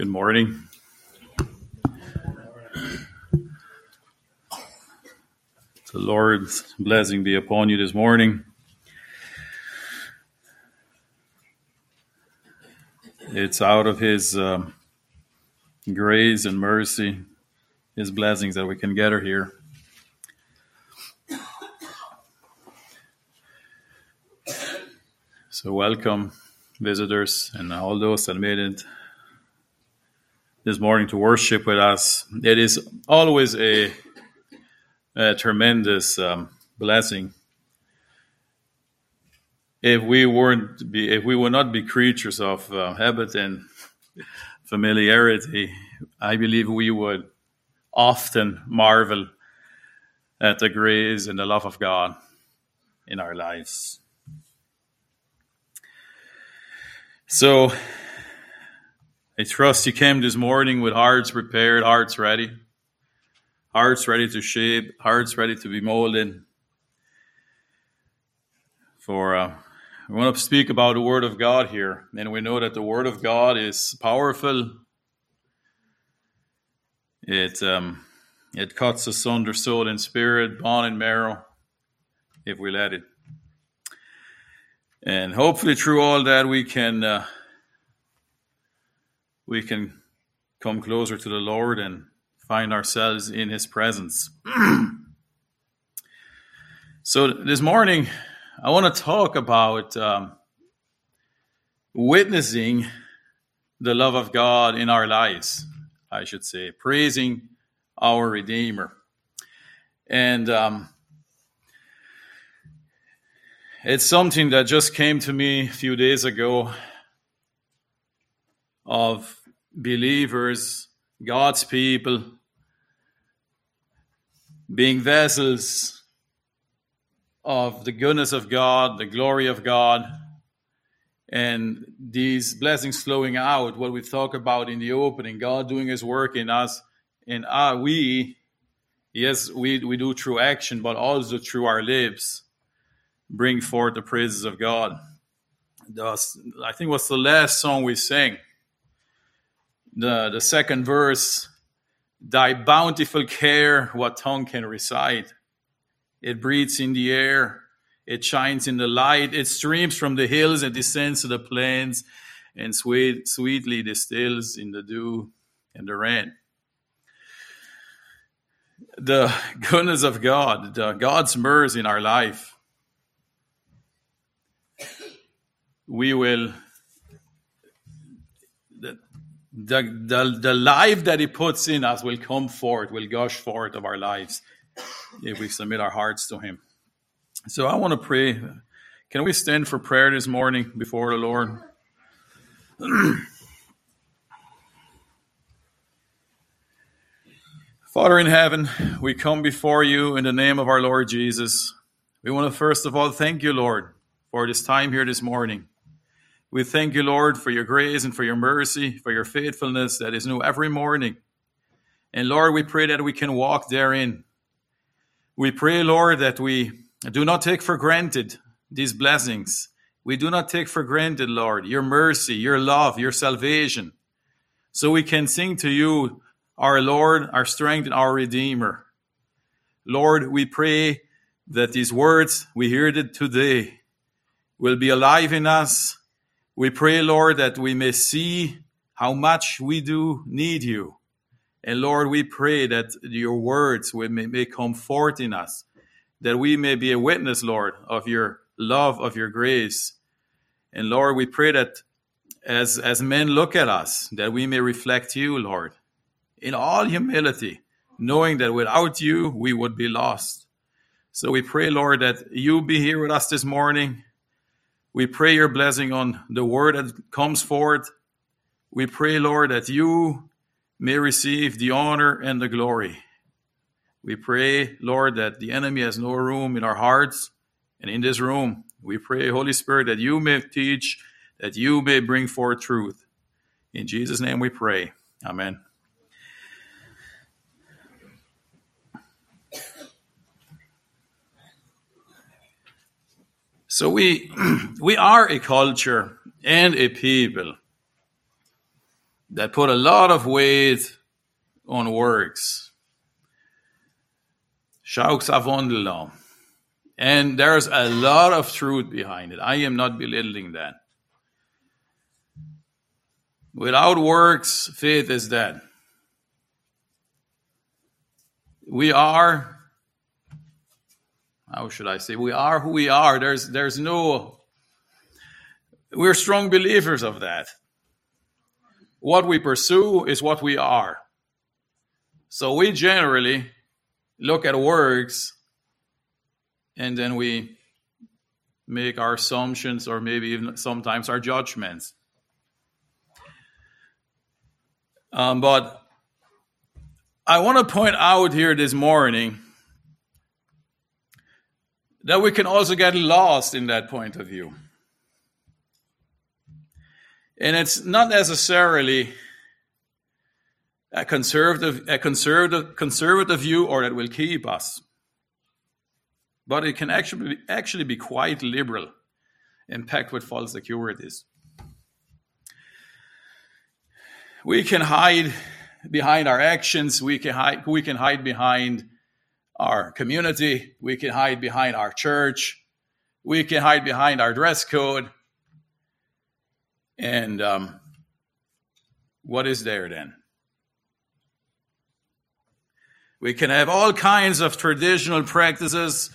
Good morning. The Lord's blessing be upon you this morning. It's out of His um, grace and mercy, His blessings that we can gather here. So, welcome, visitors, and all those that made it this morning to worship with us. It is always a, a tremendous um, blessing. If we weren't be, if we would not be creatures of uh, habit and familiarity, I believe we would often marvel at the grace and the love of God in our lives. So I trust you came this morning with hearts prepared, hearts ready, hearts ready to shape, hearts ready to be molded. For uh, we want to speak about the Word of God here, and we know that the Word of God is powerful. It um, it cuts asunder soul and spirit, bone and marrow, if we let it. And hopefully, through all that, we can. Uh, we can come closer to the Lord and find ourselves in His presence. so, this morning, I want to talk about um, witnessing the love of God in our lives, I should say, praising our Redeemer. And um, it's something that just came to me a few days ago of believers, God's people, being vessels of the goodness of God, the glory of God, and these blessings flowing out, what we talk about in the opening, God doing his work in us, and uh, we, yes, we, we do through action, but also through our lips, bring forth the praises of God. Thus, I think what's the last song we sang the, the second verse Thy bountiful care, what tongue can recite? It breathes in the air, it shines in the light, it streams from the hills, it descends to the plains, and sweet, sweetly distills in the dew and the rain. The goodness of God, the God's mercy in our life, we will the, the, the life that he puts in us will come forth, will gush forth of our lives if we submit our hearts to him. So I want to pray. Can we stand for prayer this morning before the Lord? Father in heaven, we come before you in the name of our Lord Jesus. We want to first of all thank you, Lord, for this time here this morning. We thank you, Lord, for your grace and for your mercy, for your faithfulness that is new every morning. And Lord, we pray that we can walk therein. We pray, Lord, that we do not take for granted these blessings. We do not take for granted, Lord, your mercy, your love, your salvation. So we can sing to you, our Lord, our strength, and our Redeemer. Lord, we pray that these words we heard today will be alive in us we pray, Lord, that we may see how much we do need you. And Lord, we pray that your words may, may come forth in us, that we may be a witness, Lord, of your love, of your grace. And Lord, we pray that as, as men look at us, that we may reflect you, Lord, in all humility, knowing that without you, we would be lost. So we pray, Lord, that you be here with us this morning we pray your blessing on the word that comes forth. We pray, Lord, that you may receive the honor and the glory. We pray, Lord, that the enemy has no room in our hearts and in this room. We pray, Holy Spirit, that you may teach, that you may bring forth truth. In Jesus' name we pray. Amen. So we we are a culture and a people that put a lot of weight on works. Shauks avondelam. And there's a lot of truth behind it. I am not belittling that. Without works, faith is dead. We are, how should I say, we are who we are. There's, there's no, we're strong believers of that. What we pursue is what we are. So we generally look at works and then we make our assumptions or maybe even sometimes our judgments. Um, but I want to point out here this morning that we can also get lost in that point of view. And it's not necessarily a conservative, a conservative, conservative view or that will keep us. But it can actually, actually be quite liberal and packed with false securities. We can hide behind our actions, we can hide, we can hide behind our community, we can hide behind our church, we can hide behind our dress code. And um, what is there then? We can have all kinds of traditional practices,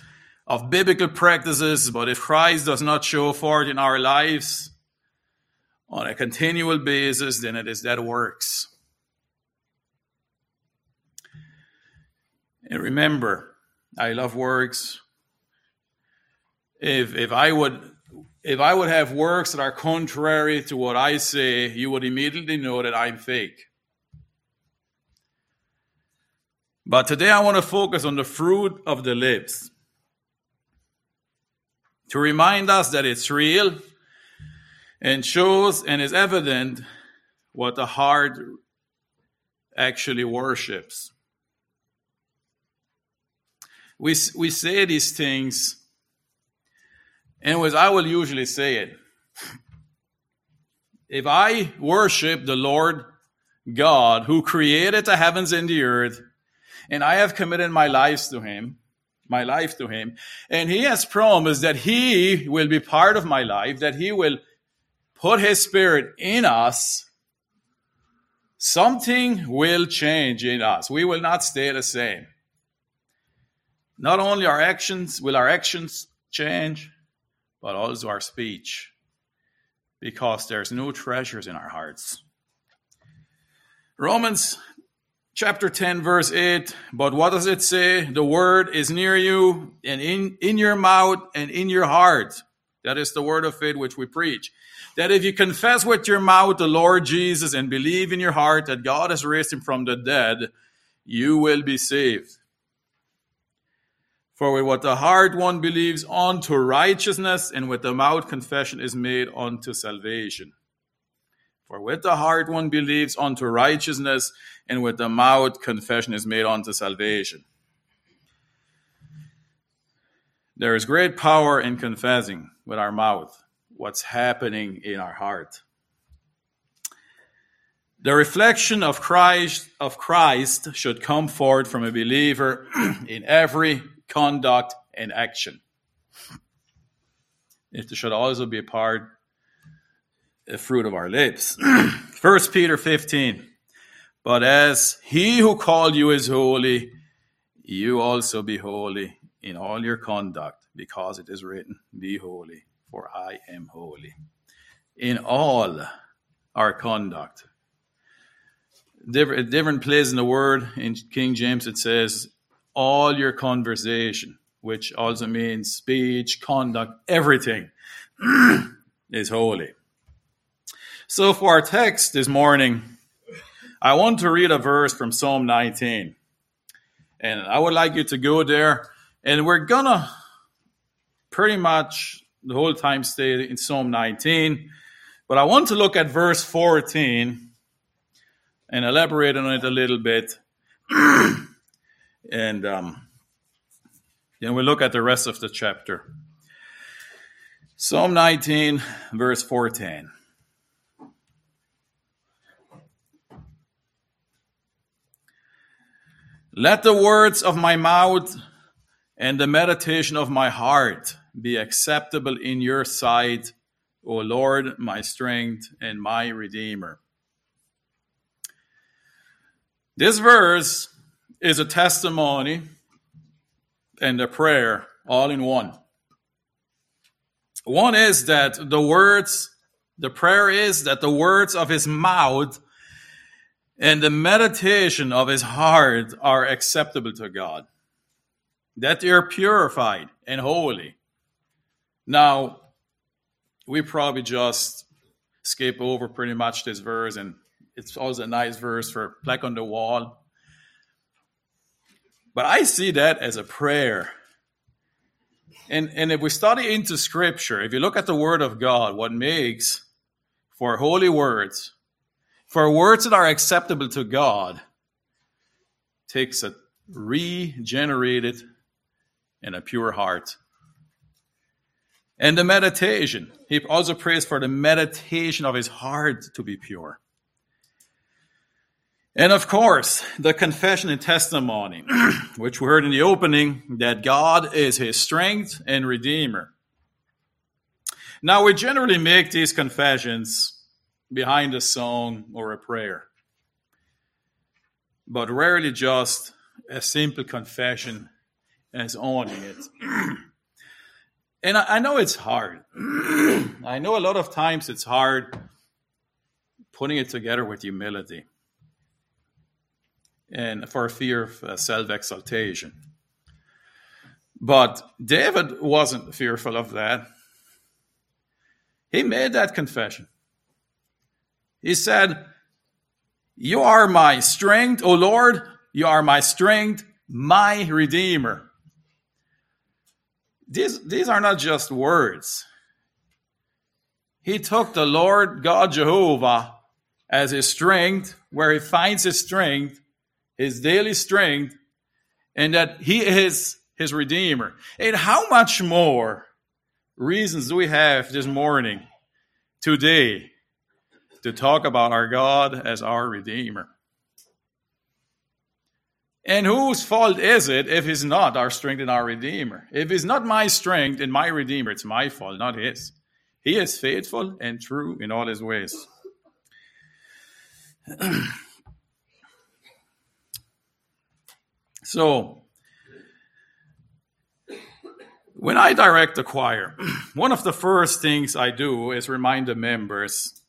of biblical practices, but if Christ does not show forth in our lives on a continual basis, then it is that works. And remember, I love works. If if I would if I would have works that are contrary to what I say, you would immediately know that I'm fake. But today I want to focus on the fruit of the lips to remind us that it's real and shows and is evident what the heart actually worships. We, we say these things, anyways, I will usually say it. If I worship the Lord God who created the heavens and the earth, and I have committed my life to him, my life to him, and he has promised that he will be part of my life, that he will put his spirit in us, something will change in us. We will not stay the same. Not only our actions will our actions change, but also our speech, because there's no treasures in our hearts. Romans chapter 10 verse 8 but what does it say? The word is near you and in in your mouth and in your heart. That is the word of faith which we preach. That if you confess with your mouth the lord jesus and believe in your heart that god has raised him from the dead you will be saved for with what the heart one believes unto righteousness and with the mouth confession is made unto salvation for with the heart one believes unto righteousness, and with the mouth confession is made unto salvation. There is great power in confessing with our mouth what's happening in our heart. The reflection of Christ of Christ should come forth from a believer in every conduct and action. It should also be a part a fruit of our lips. First Peter 15. But as he who called you is holy, you also be holy in all your conduct, because it is written, Be holy, for I am holy. In all our conduct. Different, different place in the word in King James it says, all your conversation, which also means speech, conduct, everything is holy. So, for our text this morning, I want to read a verse from Psalm 19. And I would like you to go there. And we're going to pretty much the whole time stay in Psalm 19. But I want to look at verse 14 and elaborate on it a little bit. And um, then we look at the rest of the chapter. Psalm 19, verse 14. Let the words of my mouth and the meditation of my heart be acceptable in your sight, O Lord, my strength and my redeemer. This verse is a testimony and a prayer all in one. One is that the words, the prayer is that the words of his mouth and the meditation of his heart are acceptable to God, that they are purified and holy. Now, we probably just skip over pretty much this verse, and it's always a nice verse for plaque on the wall. But I see that as a prayer. And, and if we study into scripture, if you look at the word of God, what makes for holy words, for words that are acceptable to God, takes a regenerated and a pure heart. And the meditation, he also prays for the meditation of his heart to be pure. And of course, the confession and testimony, which we heard in the opening, that God is his strength and redeemer. Now, we generally make these confessions behind a song or a prayer, but rarely just a simple confession as owning it. and I, know it's hard. I know a lot of times it's hard putting it together with humility and for fear of uh, self exaltation. But David wasn't fearful of that. He made that confession. He said, You are my strength, O Lord, you are my strength, my Redeemer. These, these are not just words. He took the Lord God Jehovah as his strength, where he finds his strength, his daily strength, and that he is his Redeemer. And how much more reasons do we have this morning, today, to talk about our God as our Redeemer? And whose fault is it if he's not our strength and our Redeemer? If he's not my strength and my Redeemer, it's my fault, not his. He is faithful and true in all his ways. so, when I direct the choir, one of the first things I do is remind the members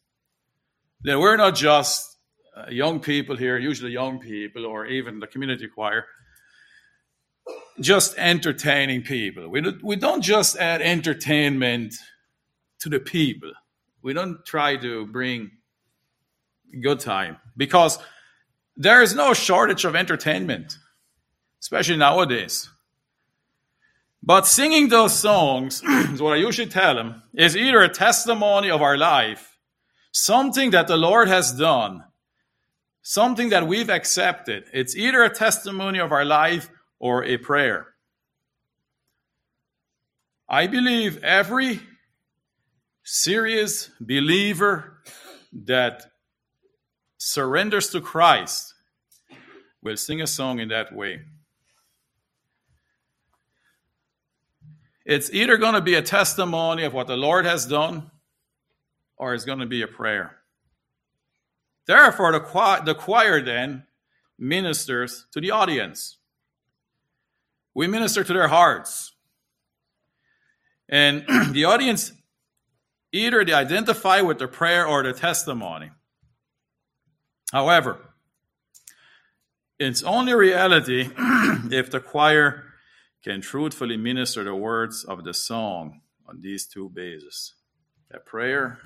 that we're not just uh, young people here, usually young people, or even the community choir, just entertaining people. We don't, we don't just add entertainment to the people. We don't try to bring good time because there is no shortage of entertainment, especially nowadays. But singing those songs is what I usually tell them is either a testimony of our life, something that the Lord has done, something that we've accepted. It's either a testimony of our life or a prayer. I believe every serious believer that surrenders to Christ will sing a song in that way. It's either going to be a testimony of what the Lord has done or it's going to be a prayer. Therefore, the choir, the choir then ministers to the audience. We minister to their hearts. And the audience either they identify with the prayer or the testimony. However, it's only reality if the choir can truthfully minister the words of the song on these two bases a prayer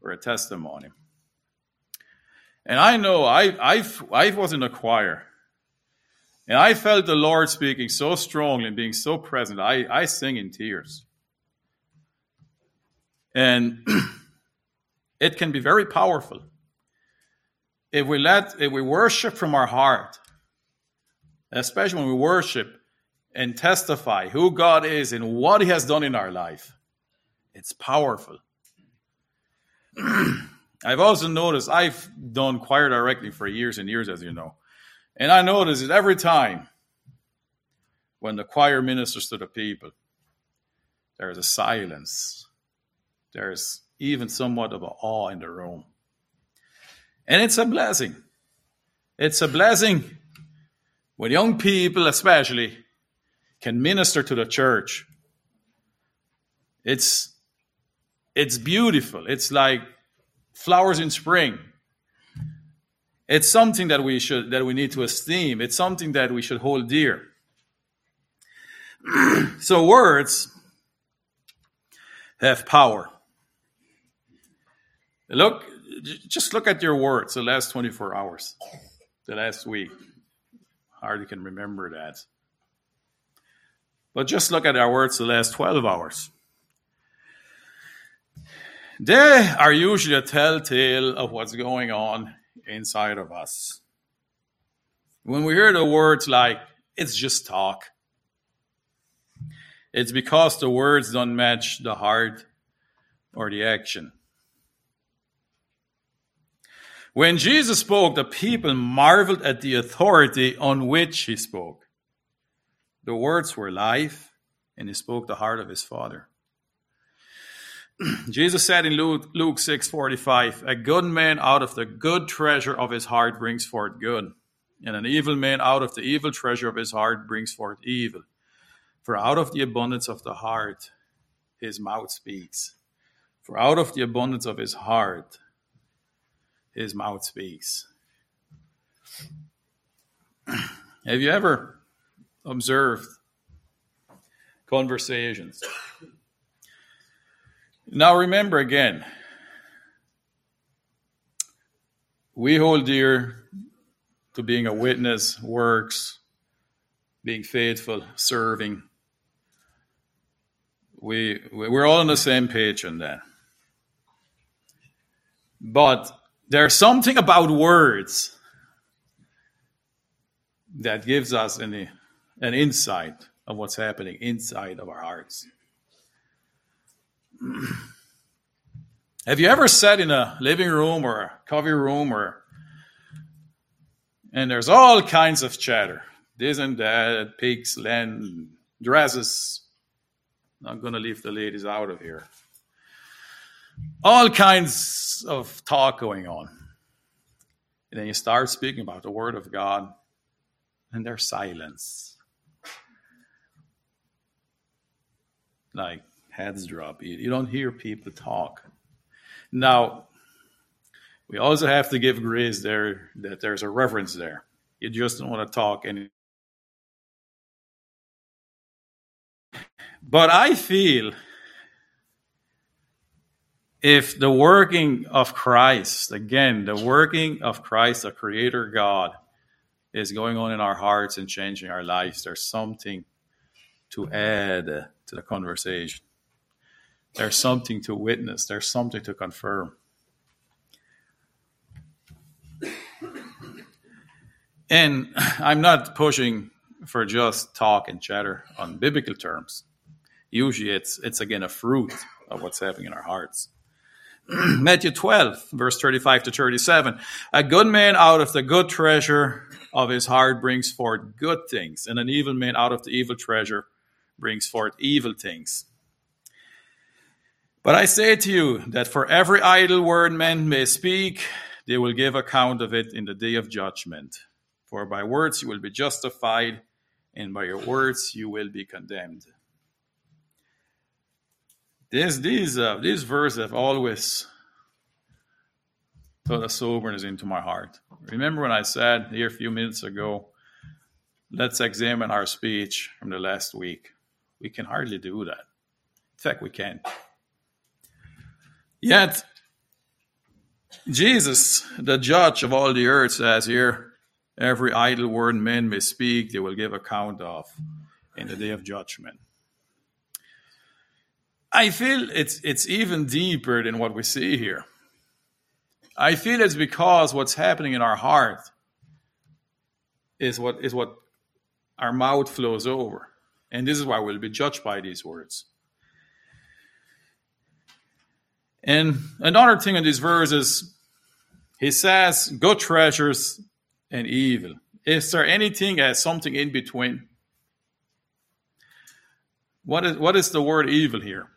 or a testimony. And I know I, I, I was in a choir. And I felt the Lord speaking so strongly and being so present. I, I sing in tears. And it can be very powerful. If we let, if we worship from our heart, especially when we worship and testify who God is and what He has done in our life, it's powerful. I've also noticed I've done choir directing for years and years, as you know. And I notice it every time when the choir ministers to the people, there's a silence. There's even somewhat of an awe in the room. And it's a blessing. It's a blessing when young people, especially, can minister to the church. It's it's beautiful. It's like flowers in spring. It's something that we should that we need to esteem. It's something that we should hold dear. so words have power. Look, just look at your words the last 24 hours, the last week. Hardly can remember that. But just look at our words the last 12 hours. They are usually a telltale of what's going on inside of us. When we hear the words like, it's just talk, it's because the words don't match the heart or the action. When Jesus spoke, the people marveled at the authority on which he spoke. The words were life, and he spoke the heart of his Father. Jesus said in Luke, Luke 6:45, "A good man out of the good treasure of his heart brings forth good, and an evil man out of the evil treasure of his heart brings forth evil. For out of the abundance of the heart his mouth speaks. For out of the abundance of his heart his mouth speaks." Have you ever observed conversations? Now remember again, we hold dear to being a witness, works, being faithful, serving. We we're all on the same page on that. But there's something about words that gives us an, an insight of what's happening inside of our hearts. Have you ever sat in a living room or a coffee room or and there's all kinds of chatter, this and that, pigs, land, dresses. I'm not going to leave the ladies out of here. All kinds of talk going on. And then you start speaking about the Word of God, and there's silence. Like, heads drop. You, you don't hear people talk. Now, we also have to give grace there that there's a reverence there. You just don't want to talk any. But I feel if the working of Christ, again, the working of Christ, the Creator God, is going on in our hearts and changing our lives, there's something to add to the conversation. There's something to witness, there's something to confirm. And I'm not pushing for just talk and chatter on biblical terms. Usually it's it's again a fruit of what's happening in our hearts. Matthew 12, verse 35 to 37. A good man out of the good treasure of his heart brings forth good things, and an evil man out of the evil treasure brings forth evil things. But I say to you that for every idle word men may speak, they will give account of it in the day of judgment. For by words you will be justified, and by your words you will be condemned. This, these, uh, these verses have always put a soberness into my heart. Remember when I said here a few minutes ago, let's examine our speech from the last week. We can hardly do that. In fact, we can't. Yet, Jesus, the judge of all the earth, says here, every idle word men may speak, they will give account of in the day of judgment. I feel it's it's even deeper than what we see here. I feel it's because what's happening in our heart is what is what our mouth flows over. And this is why we'll be judged by these words. And another thing in these verses, he says, good treasures and evil. Is there anything as something in between? What is, what is the word evil here?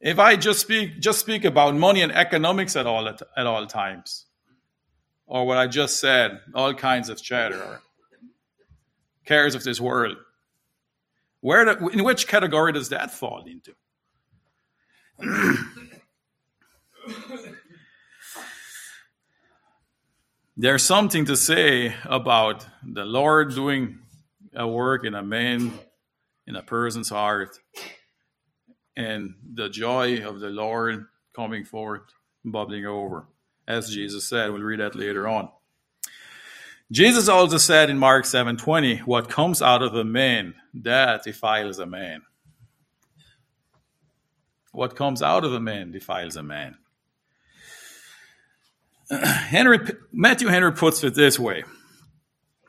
If I just speak just speak about money and economics at all at, at all times, or what I just said, all kinds of chatter, cares of this world, where in which category does that fall into? There's something to say about the Lord doing a work in a man, in a person's heart, and the joy of the Lord coming forth, bubbling over. As Jesus said, we'll read that later on. Jesus also said in Mark 7:20, "What comes out of a man, that defiles a man." What comes out of a man defiles a man. Henry, Matthew Henry puts it this way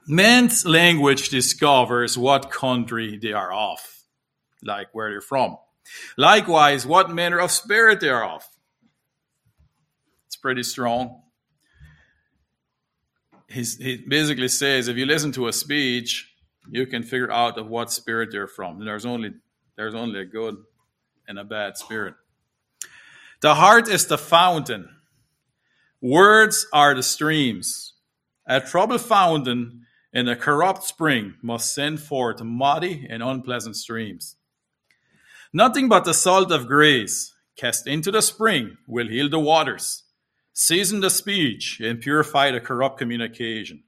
Man's language discovers what country they are of, like where they're from. Likewise, what manner of spirit they are of. It's pretty strong. He's, he basically says if you listen to a speech, you can figure out of what spirit they're from. There's only there's only a good and a bad spirit. The heart is the fountain. Words are the streams. A troubled fountain in a corrupt spring must send forth muddy and unpleasant streams. Nothing but the salt of grace cast into the spring will heal the waters, season the speech, and purify the corrupt communication.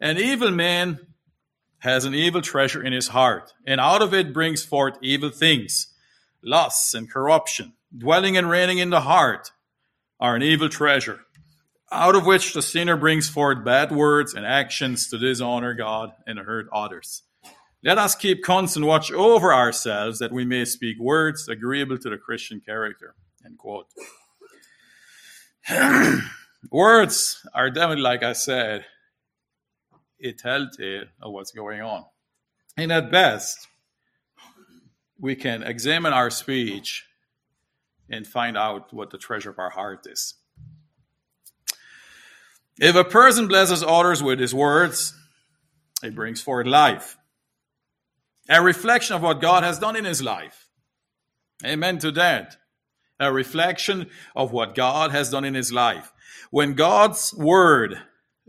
An evil man has an evil treasure in his heart, and out of it brings forth evil things. Lusts and corruption, dwelling and reigning in the heart, are an evil treasure, out of which the sinner brings forth bad words and actions to dishonor God and hurt others. Let us keep constant watch over ourselves that we may speak words agreeable to the Christian character. End quote. words are definitely, like I said, a telltale of what's going on. And at best, we can examine our speech and find out what the treasure of our heart is. If a person blesses others with his words, it brings forth life a reflection of what God has done in his life. Amen to that. A reflection of what God has done in his life. When God's word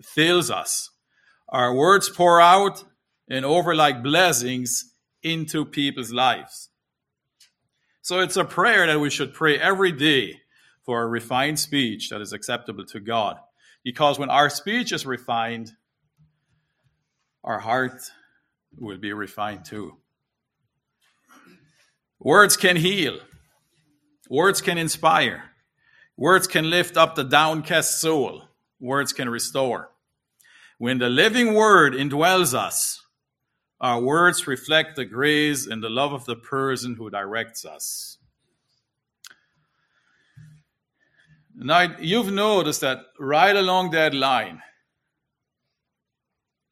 fills us, our words pour out and over like blessings into people's lives. So it's a prayer that we should pray every day for a refined speech that is acceptable to God. Because when our speech is refined, our heart will be refined too. Words can heal. Words can inspire. Words can lift up the downcast soul. Words can restore. When the living word indwells us, our words reflect the grace and the love of the person who directs us. Now, you've noticed that right along that line,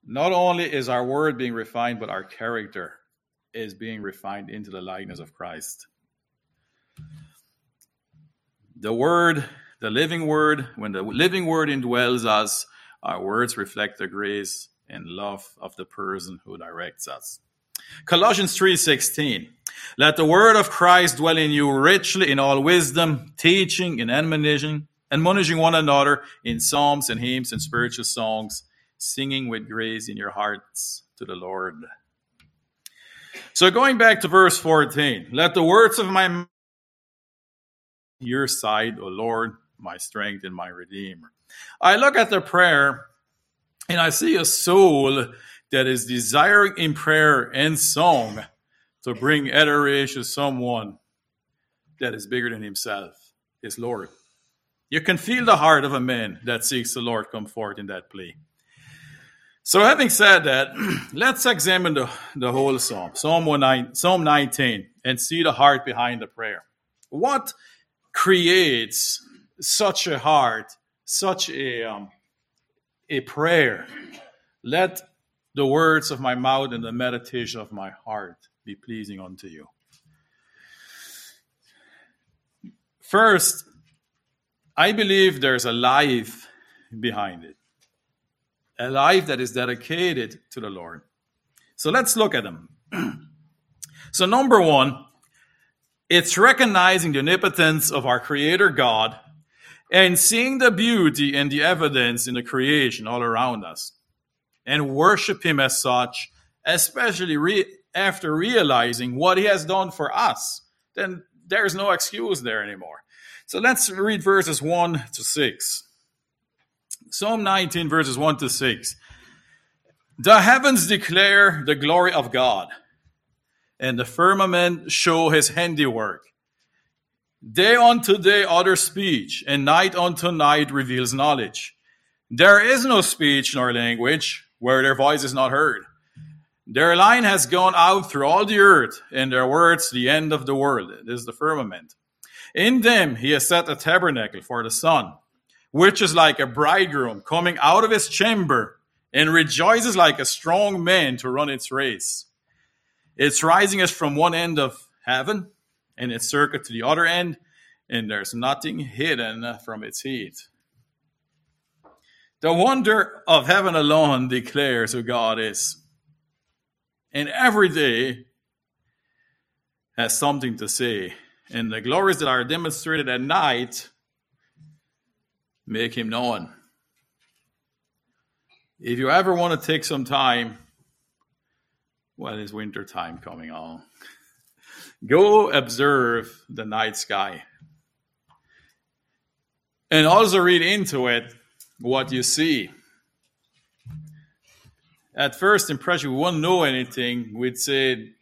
not only is our word being refined, but our character is being refined into the likeness of Christ. The word, the living word, when the living word indwells us, our words reflect the grace and love of the person who directs us. Colossians 3:16 Let the word of Christ dwell in you richly in all wisdom, teaching and admonition, admonishing one another in psalms and hymns and spiritual songs, singing with grace in your hearts to the Lord. So going back to verse 14, let the words of my your side, O Lord, my strength and my redeemer. I look at the prayer and I see a soul that is desiring in prayer and song to bring adoration to someone that is bigger than himself, his Lord. You can feel the heart of a man that seeks the Lord come forth in that plea. So, having said that, let's examine the, the whole psalm, Psalm, 19, psalm 19, and see the heart behind the prayer. What creates such a heart, such a, um, a prayer? Let the words of my mouth and the meditation of my heart be pleasing unto you. First, I believe there's a life behind it. a life that is dedicated to the Lord. So let's look at them. so, number one, it's recognizing the omnipotence of our Creator God and seeing the beauty and the evidence in the creation all around us and worship Him as such, especially re- after realizing what He has done for us. Then there's no excuse there anymore. So let's read verses 1 to 6. Psalm 19, verses 1 to 6. The heavens declare the glory of God, and the firmament show his handiwork. Day unto day utter speech, and night unto night reveals knowledge. There is no speech nor language where their voice is not heard. Their line has gone out through all the earth, and their words the end of the world. This is the firmament. In them he has set a tabernacle for the sun, which is like a bridegroom coming out of his chamber, and rejoices like a strong man to run its race. Its rising is from one end of heaven, and its circuit to the other end, and there's nothing hidden from its heat. The wonder of heaven alone declares who God is. And every day has something to say. And the glories that are demonstrated at night make him known. If you ever want to take some time, well, it's winter time coming on. Go observe the night sky. And also read into it what you see. At first impression, we won't know anything. We'd say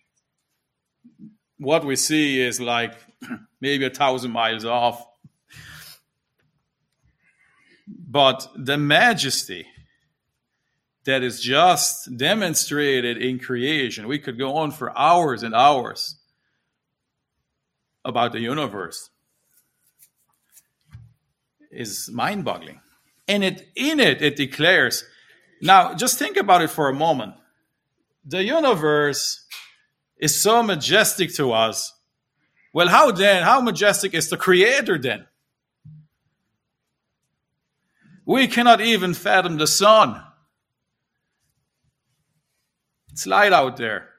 what we see is like maybe a thousand miles off. But the majesty that is just demonstrated in creation, we could go on for hours and hours about the universe is mind-boggling. And it in it it declares. Now, just think about it for a moment. The universe is so majestic to us. Well, how then? How majestic is the creator then? We cannot even fathom the sun. It's light out there.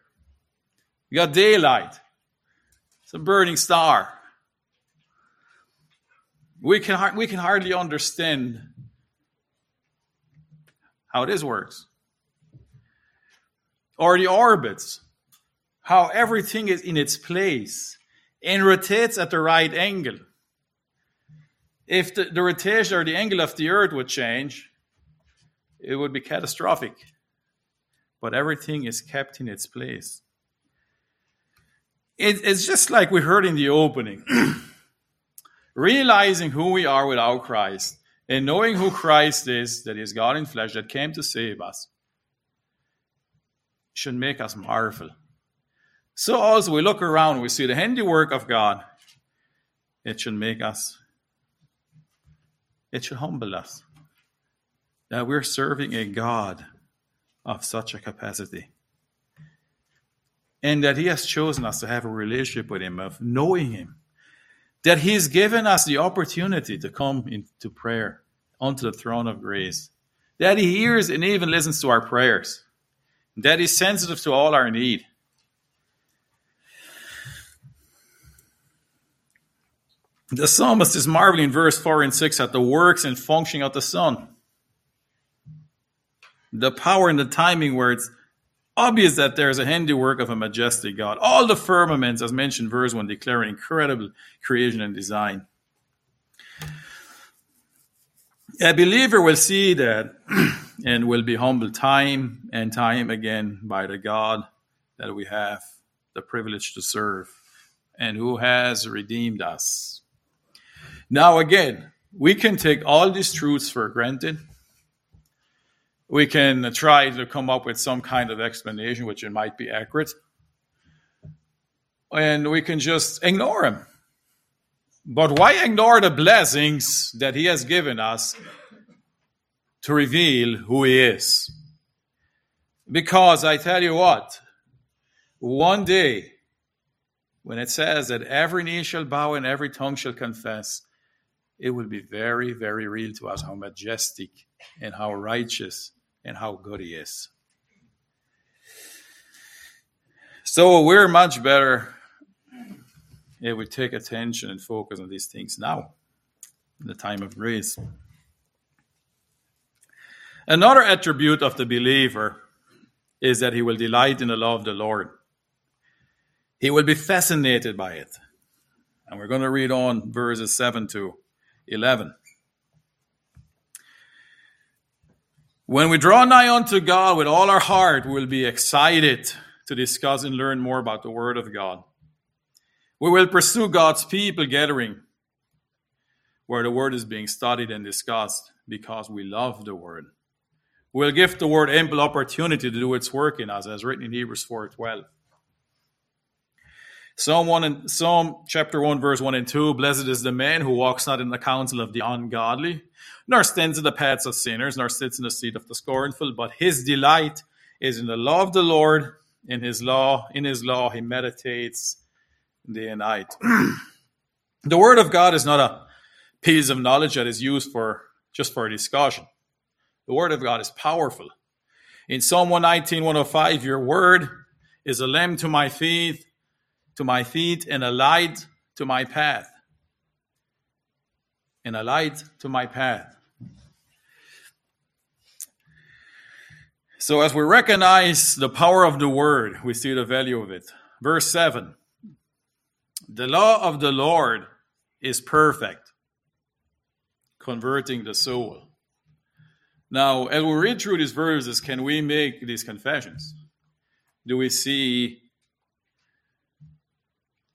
We got daylight. It's a burning star. We can, we can hardly understand how this works. Or the orbits, how everything is in its place and rotates at the right angle. If the, the rotation or the angle of the earth would change, it would be catastrophic. But everything is kept in its place it, it's just like we heard in the opening. Realizing who we are without Christ and knowing who Christ is, that is God in flesh that came to save us, should make us marvel. So also we look around, we see the handiwork of God. It should make us, it should humble us that we're serving a God of such a capacity and that He has chosen us to have a relationship with Him, of knowing Him. That He has given us the opportunity to come into prayer onto the throne of grace. That He hears and even listens to our prayers. That He's sensitive to all our need. The psalmist is marveling in verse 4 and 6 at the works and functioning of the sun. The power and the timing where it's obvious that there is a handiwork of a majestic God. All the firmaments, as mentioned, verse 1, declare incredible creation and design. A believer will see that and will be humbled time and time again by the God that we have the privilege to serve and who has redeemed us. Now, again, we can take all these truths for granted we can try to come up with some kind of explanation, which it might be accurate. And we can just ignore him. But why ignore the blessings that he has given us to reveal who he is? Because I tell you what, one day, when it says that every knee shall bow and every tongue shall confess, it will be very, very real to us how majestic and how righteous and how good He is. So we're much better if we take attention and focus on these things now, in the time of grace. Another attribute of the believer is that he will delight in the law of the Lord. He will be fascinated by it. And we're going to read on verses 7 to 11. When we draw nigh unto God with all our heart, we'll be excited to discuss and learn more about the Word of God. We will pursue God's people gathering where the Word is being studied and discussed because we love the Word. We'll give the Word ample opportunity to do its work in us, as written in Hebrews 4.12. Psalm 1 and Psalm chapter 1, verse 1 and 2 Blessed is the man who walks not in the counsel of the ungodly, nor stands in the paths of sinners, nor sits in the seat of the scornful, but his delight is in the law of the Lord, in his law, in his law he meditates day and night. the word of God is not a piece of knowledge that is used for just for discussion. The word of God is powerful. In Psalm 119, 105, your word is a lamp to my feet, to my feet, and a light to my path. And a light to my path. So, as we recognize the power of the word, we see the value of it. Verse 7 The law of the Lord is perfect, converting the soul. Now, as we read through these verses, can we make these confessions? Do we see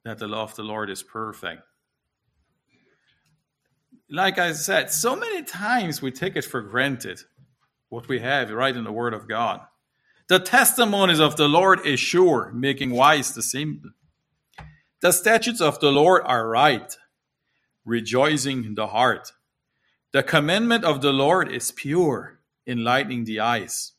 that the law of the Lord is perfect? Like I said, so many times we take it for granted what we have right in the Word of God. The testimonies of the Lord is sure, making wise the simple. The statutes of the Lord are right, rejoicing the heart. The commandment of the Lord is pure, enlightening the eyes.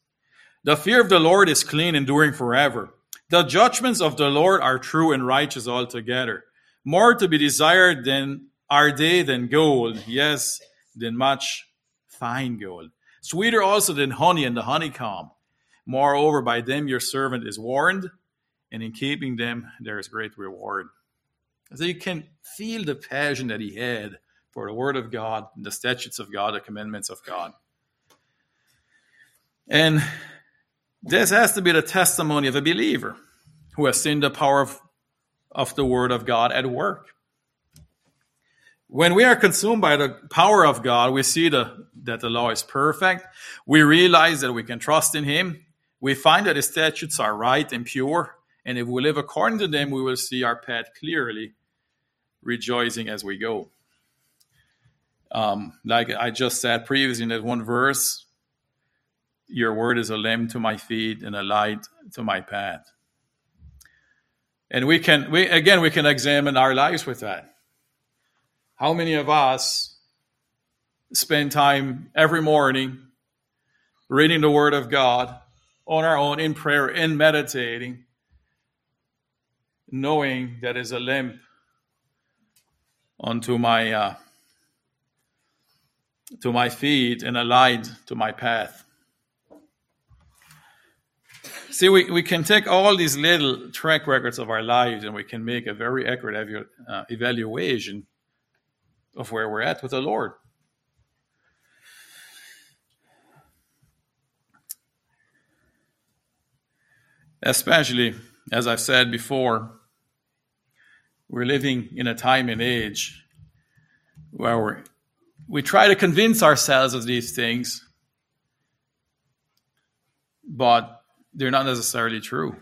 The fear of the Lord is clean, enduring forever. The judgments of the Lord are true and righteous altogether. More to be desired than are they than gold, yes, than much fine gold. Sweeter also than honey and the honeycomb. Moreover, by them your servant is warned, and in keeping them there is great reward. So you can feel the passion that he had for the Word of God, the statutes of God, the commandments of God. And this has to be the testimony of a believer who has seen the power of, of the Word of God at work. When we are consumed by the power of God, we see the, that the law is perfect. We realize that we can trust in Him. We find that His statutes are right and pure. And if we live according to them, we will see our path clearly, rejoicing as we go. Um, like I just said previously in that one verse, your word is a lamp to my feet and a light to my path. And we can, we again, we can examine our lives with that. How many of us spend time every morning reading the Word of God on our own in prayer, in meditating, knowing that is a lamp unto my uh, to my feet and a light to my path. See, we, we can take all these little track records of our lives and we can make a very accurate uh, evaluation of where we're at with the Lord. Especially, as I've said before, we're living in a time and age where we're we try to convince ourselves of these things, but they're not necessarily true.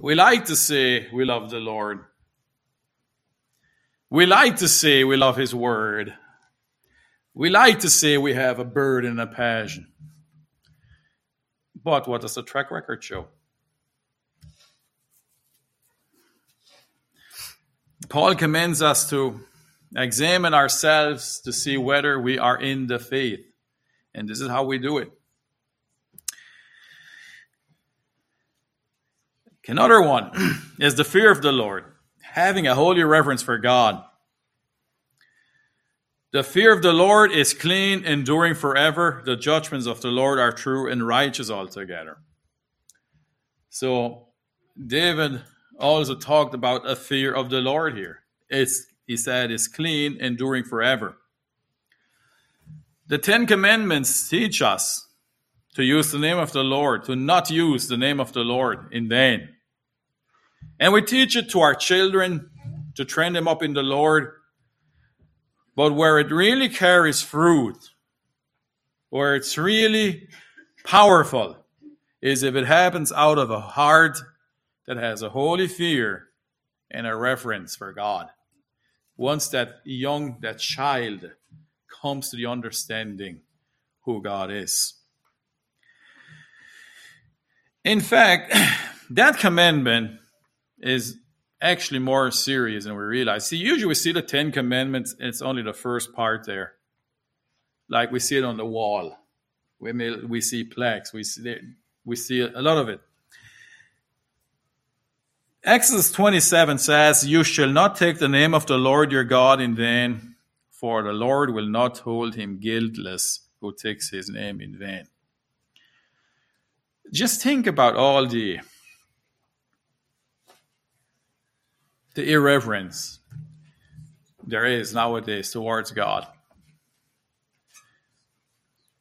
We like to say we love the Lord. We like to say we love His Word. We like to say we have a burden and a passion. But what does the track record show? Paul commends us to examine ourselves to see whether we are in the faith. And this is how we do it. Another one is the fear of the Lord, having a holy reverence for God. The fear of the Lord is clean, enduring forever. The judgments of the Lord are true and righteous altogether. So, David also talked about a fear of the Lord here. It's, he said, it's clean, enduring forever. The Ten Commandments teach us to use the name of the Lord, to not use the name of the Lord in vain. And we teach it to our children to train them up in the Lord but where it really carries fruit, where it's really powerful, is if it happens out of a heart that has a holy fear and a reverence for God. Once that young, that child comes to the understanding who God is. In fact, that commandment is actually more serious than we realize. See, usually we see the Ten Commandments, it's only the first part there. Like we see it on the wall. We, may, we see plaques, we see, we see a lot of it. Exodus 27 says, You shall not take the name of the Lord your God in vain, for the Lord will not hold him guiltless who takes his name in vain. Just think about all the the irreverence there is nowadays towards God.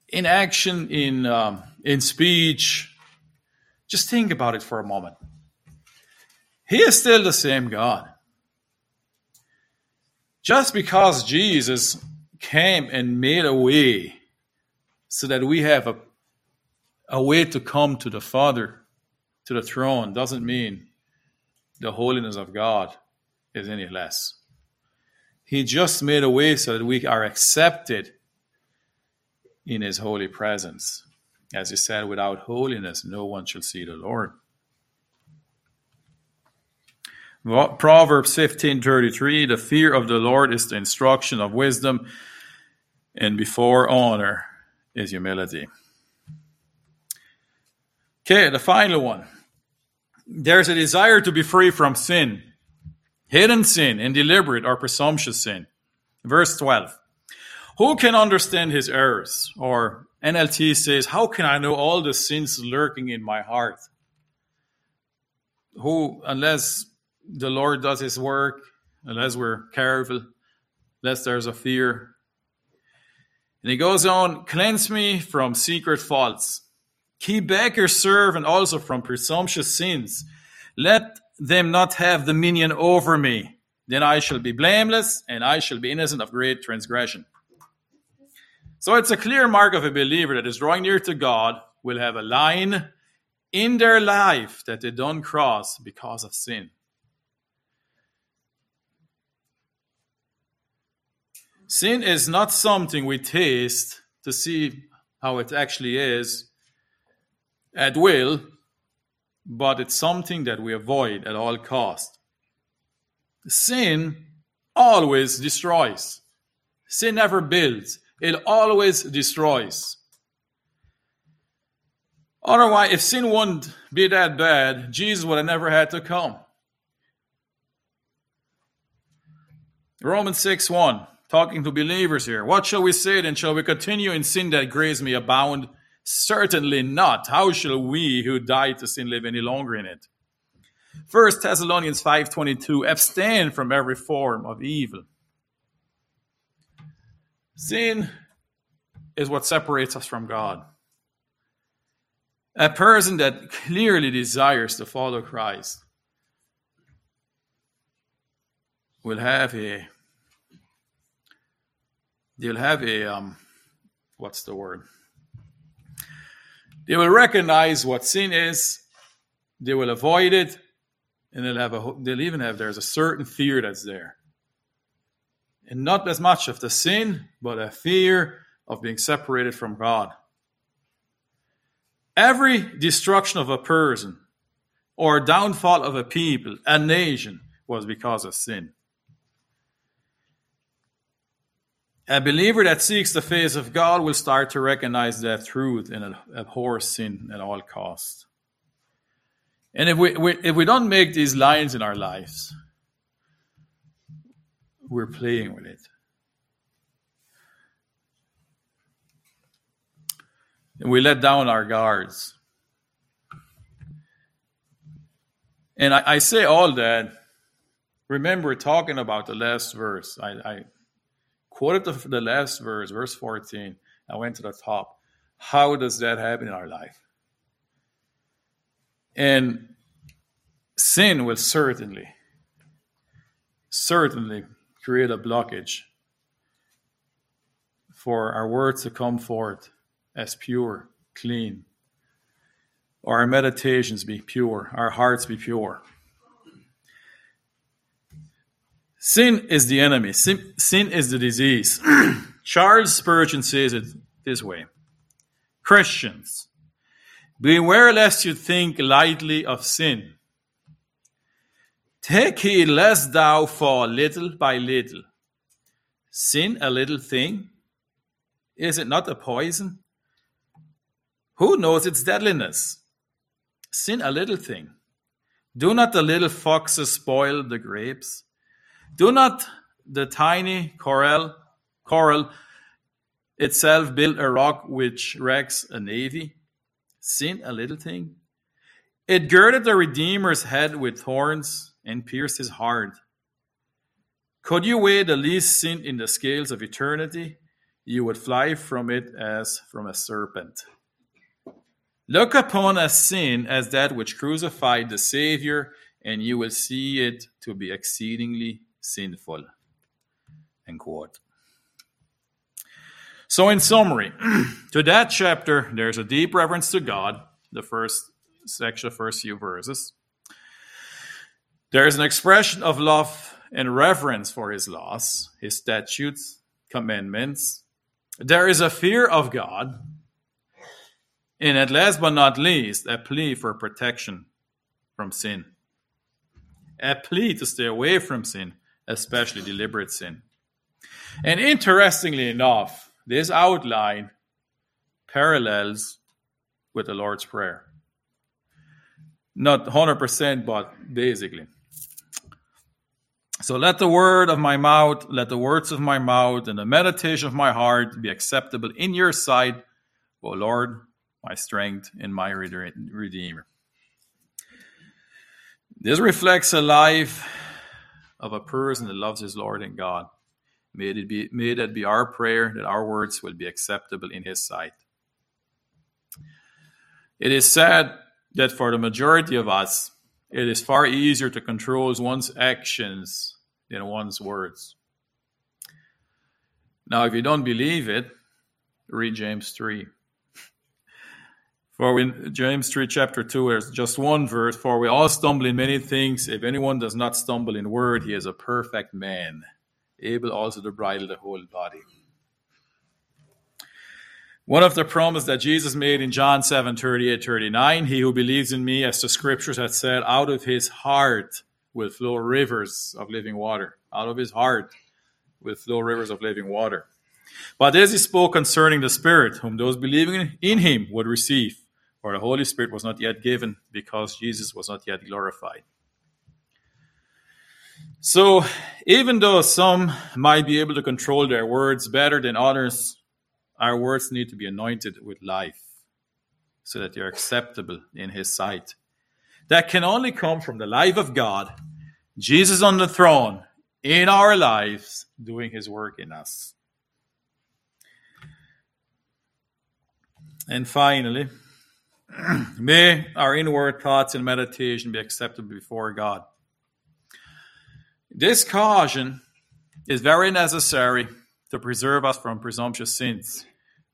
In action, in, um, in speech, just think about it for a moment. He is still the same God. Just because Jesus came and made a way so that we have a, a way to come to the Father, to the throne, doesn't mean the holiness of God is any less. He just made a way so that we are accepted in his holy presence. As he said, without holiness, no one shall see the Lord. Proverbs 15:33 The fear of the Lord is the instruction of wisdom and before honor is humility. Okay, the final one. There's a desire to be free from sin hidden sin and deliberate or presumptuous sin. Verse 12. Who can understand his errors? Or NLT says, How can I know all the sins lurking in my heart? Who, unless the Lord does his work, unless we're careful, unless there's a fear. And he goes on, Cleanse me from secret faults. Keep back your servant also from presumptuous sins. Let them not have dominion over me. Then I shall be blameless, and I shall be innocent of great transgression. So it's a clear mark of a believer that is drawing near to God will have a line in their life that they don't cross because of sin. Sin is not something we taste to see how it actually is at will, but it's something that we avoid at all cost. Sin always destroys. Sin never builds. It always destroys. Otherwise, if sin wouldn't be that bad, Jesus would have never had to come. Romans 6 1, talking to believers here. What shall we say then? Shall we continue in sin that grace may abound? Certainly not. How shall we who died to sin live any longer in it? First Thessalonians 5:22 abstain from every form of evil. Sin is what separates us from God. A person that clearly desires to follow Christ will have a they'll have a um what's the word they will recognize what sin is, they will avoid it, and they'll have a they'll even have there's a certain fear that's there. And not as much of the sin, but a fear of being separated from God. Every destruction of a person or downfall of a people, a nation, was because of sin. A believer that seeks the face of God will start to recognize that truth and abhor sin at all costs. And if we, we, if we don't make these lines in our lives, we're playing with it. And we let down our guards. And I, I say all that. Remember talking about the last verse. I, I quoted the, the last verse, verse 14. I went to the top. How does that happen in our life? And sin will certainly, certainly create a blockage for our words to come forth as pure, clean, or our meditations be pure, our hearts be pure. Sin is the enemy, sin, sin is the disease. Charles Spurgeon says it this way Christians, beware lest you think lightly of sin. Take heed lest thou fall little by little. Sin a little thing? Is it not a poison? Who knows its deadliness? Sin a little thing. Do not the little foxes spoil the grapes? Do not the tiny coral, coral itself build a rock which wrecks a navy? Sin a little thing? It girded the Redeemer's head with thorns and pierced his heart. Could you weigh the least sin in the scales of eternity? You would fly from it as from a serpent. Look upon a sin as that which crucified the Savior, and you will see it to be exceedingly sinful. End quote. So, in summary, to that chapter, there's a deep reverence to God, the first section, first few verses. There is an expression of love and reverence for His laws, His statutes, commandments. There is a fear of God and at last but not least, a plea for protection from sin. A plea to stay away from sin, especially deliberate sin. And interestingly enough, this outline parallels with the Lord's Prayer. Not 100%, but basically. So let the word of my mouth, let the words of my mouth, and the meditation of my heart be acceptable in your sight, O Lord, my strength and my Redeemer. This reflects a life of a person that loves his Lord and God. May it be, may that be our prayer that our words will be acceptable in his sight. It is said that for the majority of us, it is far easier to control one's actions than one's words. Now, if you don't believe it, read James 3. For in James 3, chapter 2, there's just one verse For we all stumble in many things. If anyone does not stumble in word, he is a perfect man, able also to bridle the whole body. One of the promises that Jesus made in John 7 38 39, he who believes in me, as the scriptures had said, out of his heart will flow rivers of living water. Out of his heart will flow rivers of living water. But as he spoke concerning the Spirit, whom those believing in him would receive for the Holy Spirit was not yet given because Jesus was not yet glorified. So, even though some might be able to control their words better than others, our words need to be anointed with life so that they're acceptable in His sight. That can only come from the life of God, Jesus on the throne, in our lives, doing His work in us. And finally, May our inward thoughts and meditation be accepted before God. This caution is very necessary to preserve us from presumptuous sins,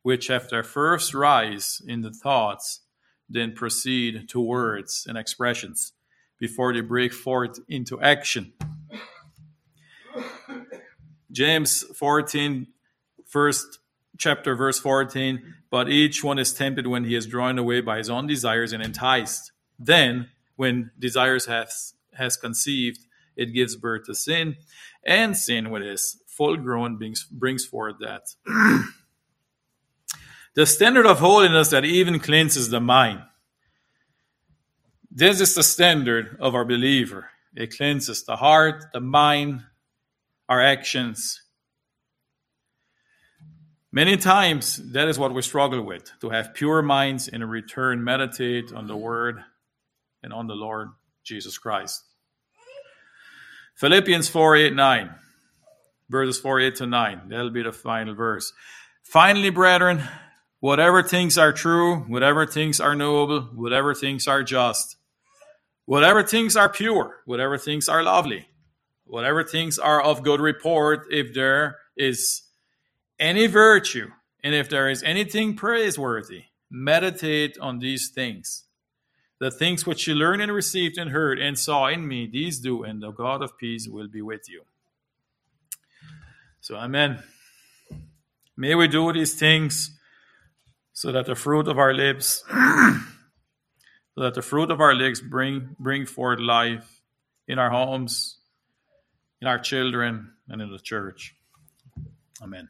which have their first rise in the thoughts, then proceed to words and expressions before they break forth into action. James 14, first chapter, verse 14 but each one is tempted when he is drawn away by his own desires and enticed. Then, when desires has, has conceived, it gives birth to sin, and sin, when it is full grown, brings, brings forth that the standard of holiness that even cleanses the mind. This is the standard of our believer. It cleanses the heart, the mind, our actions, Many times, that is what we struggle with to have pure minds and in return meditate on the Word and on the Lord Jesus Christ. Philippians 4 8 9, verses 4 8 to 9. That'll be the final verse. Finally, brethren, whatever things are true, whatever things are noble, whatever things are just, whatever things are pure, whatever things are lovely, whatever things are of good report, if there is any virtue, and if there is anything praiseworthy, meditate on these things. The things which you learned and received and heard and saw in me, these do, and the God of peace will be with you. So, Amen. May we do these things so that the fruit of our lips, so that the fruit of our lips bring bring forth life in our homes, in our children, and in the church. Amen.